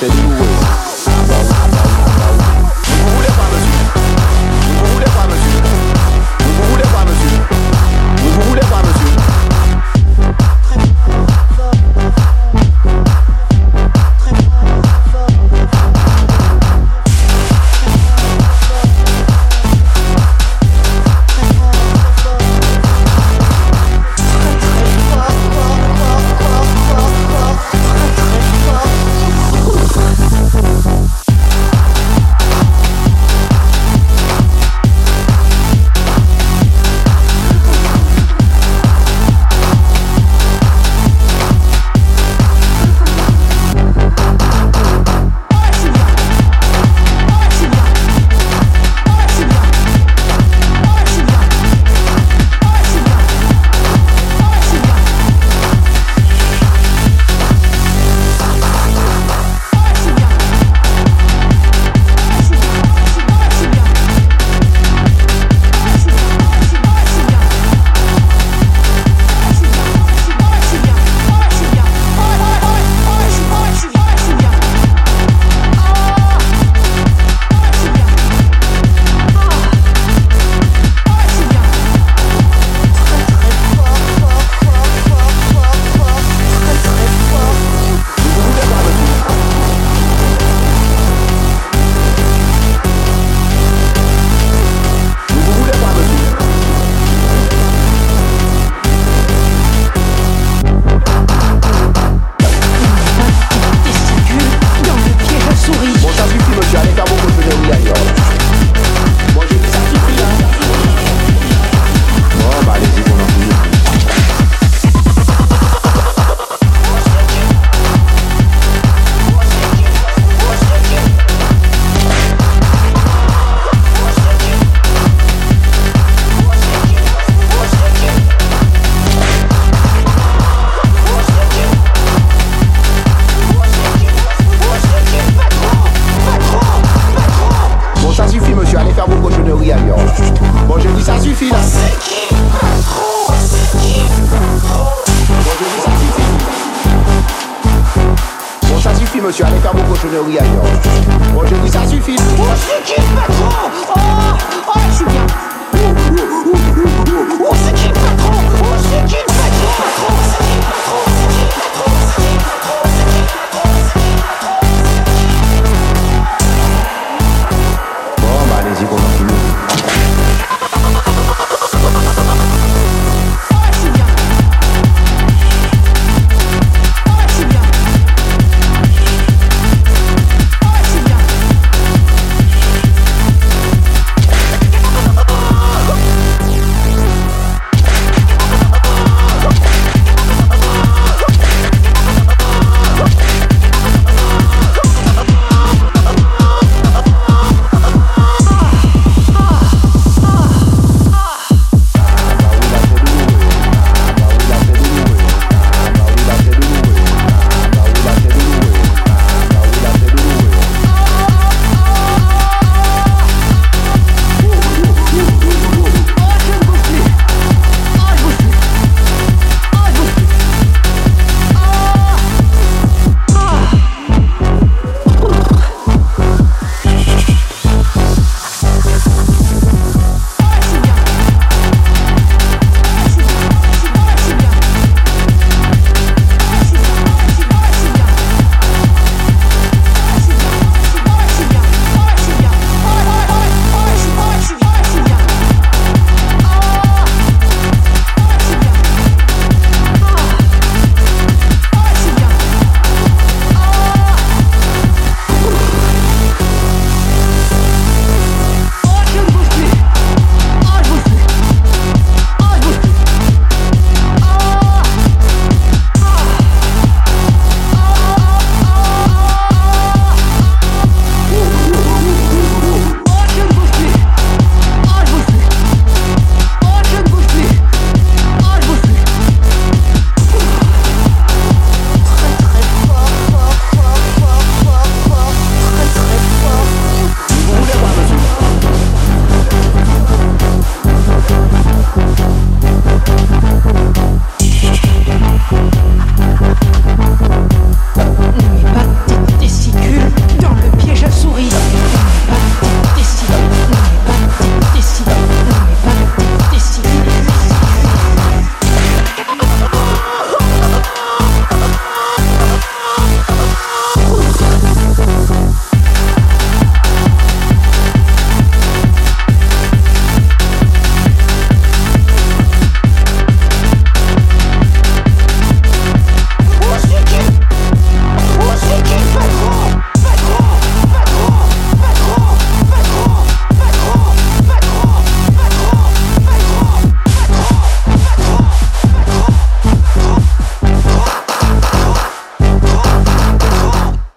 said you suffit, monsieur, allez faire vos cochonneries ailleurs. Aujourd'hui, ça suffit. Oh, c'est qui, patron Oh, oh, je suis bien. Oh, oh, oh, oh, oh, c'est qui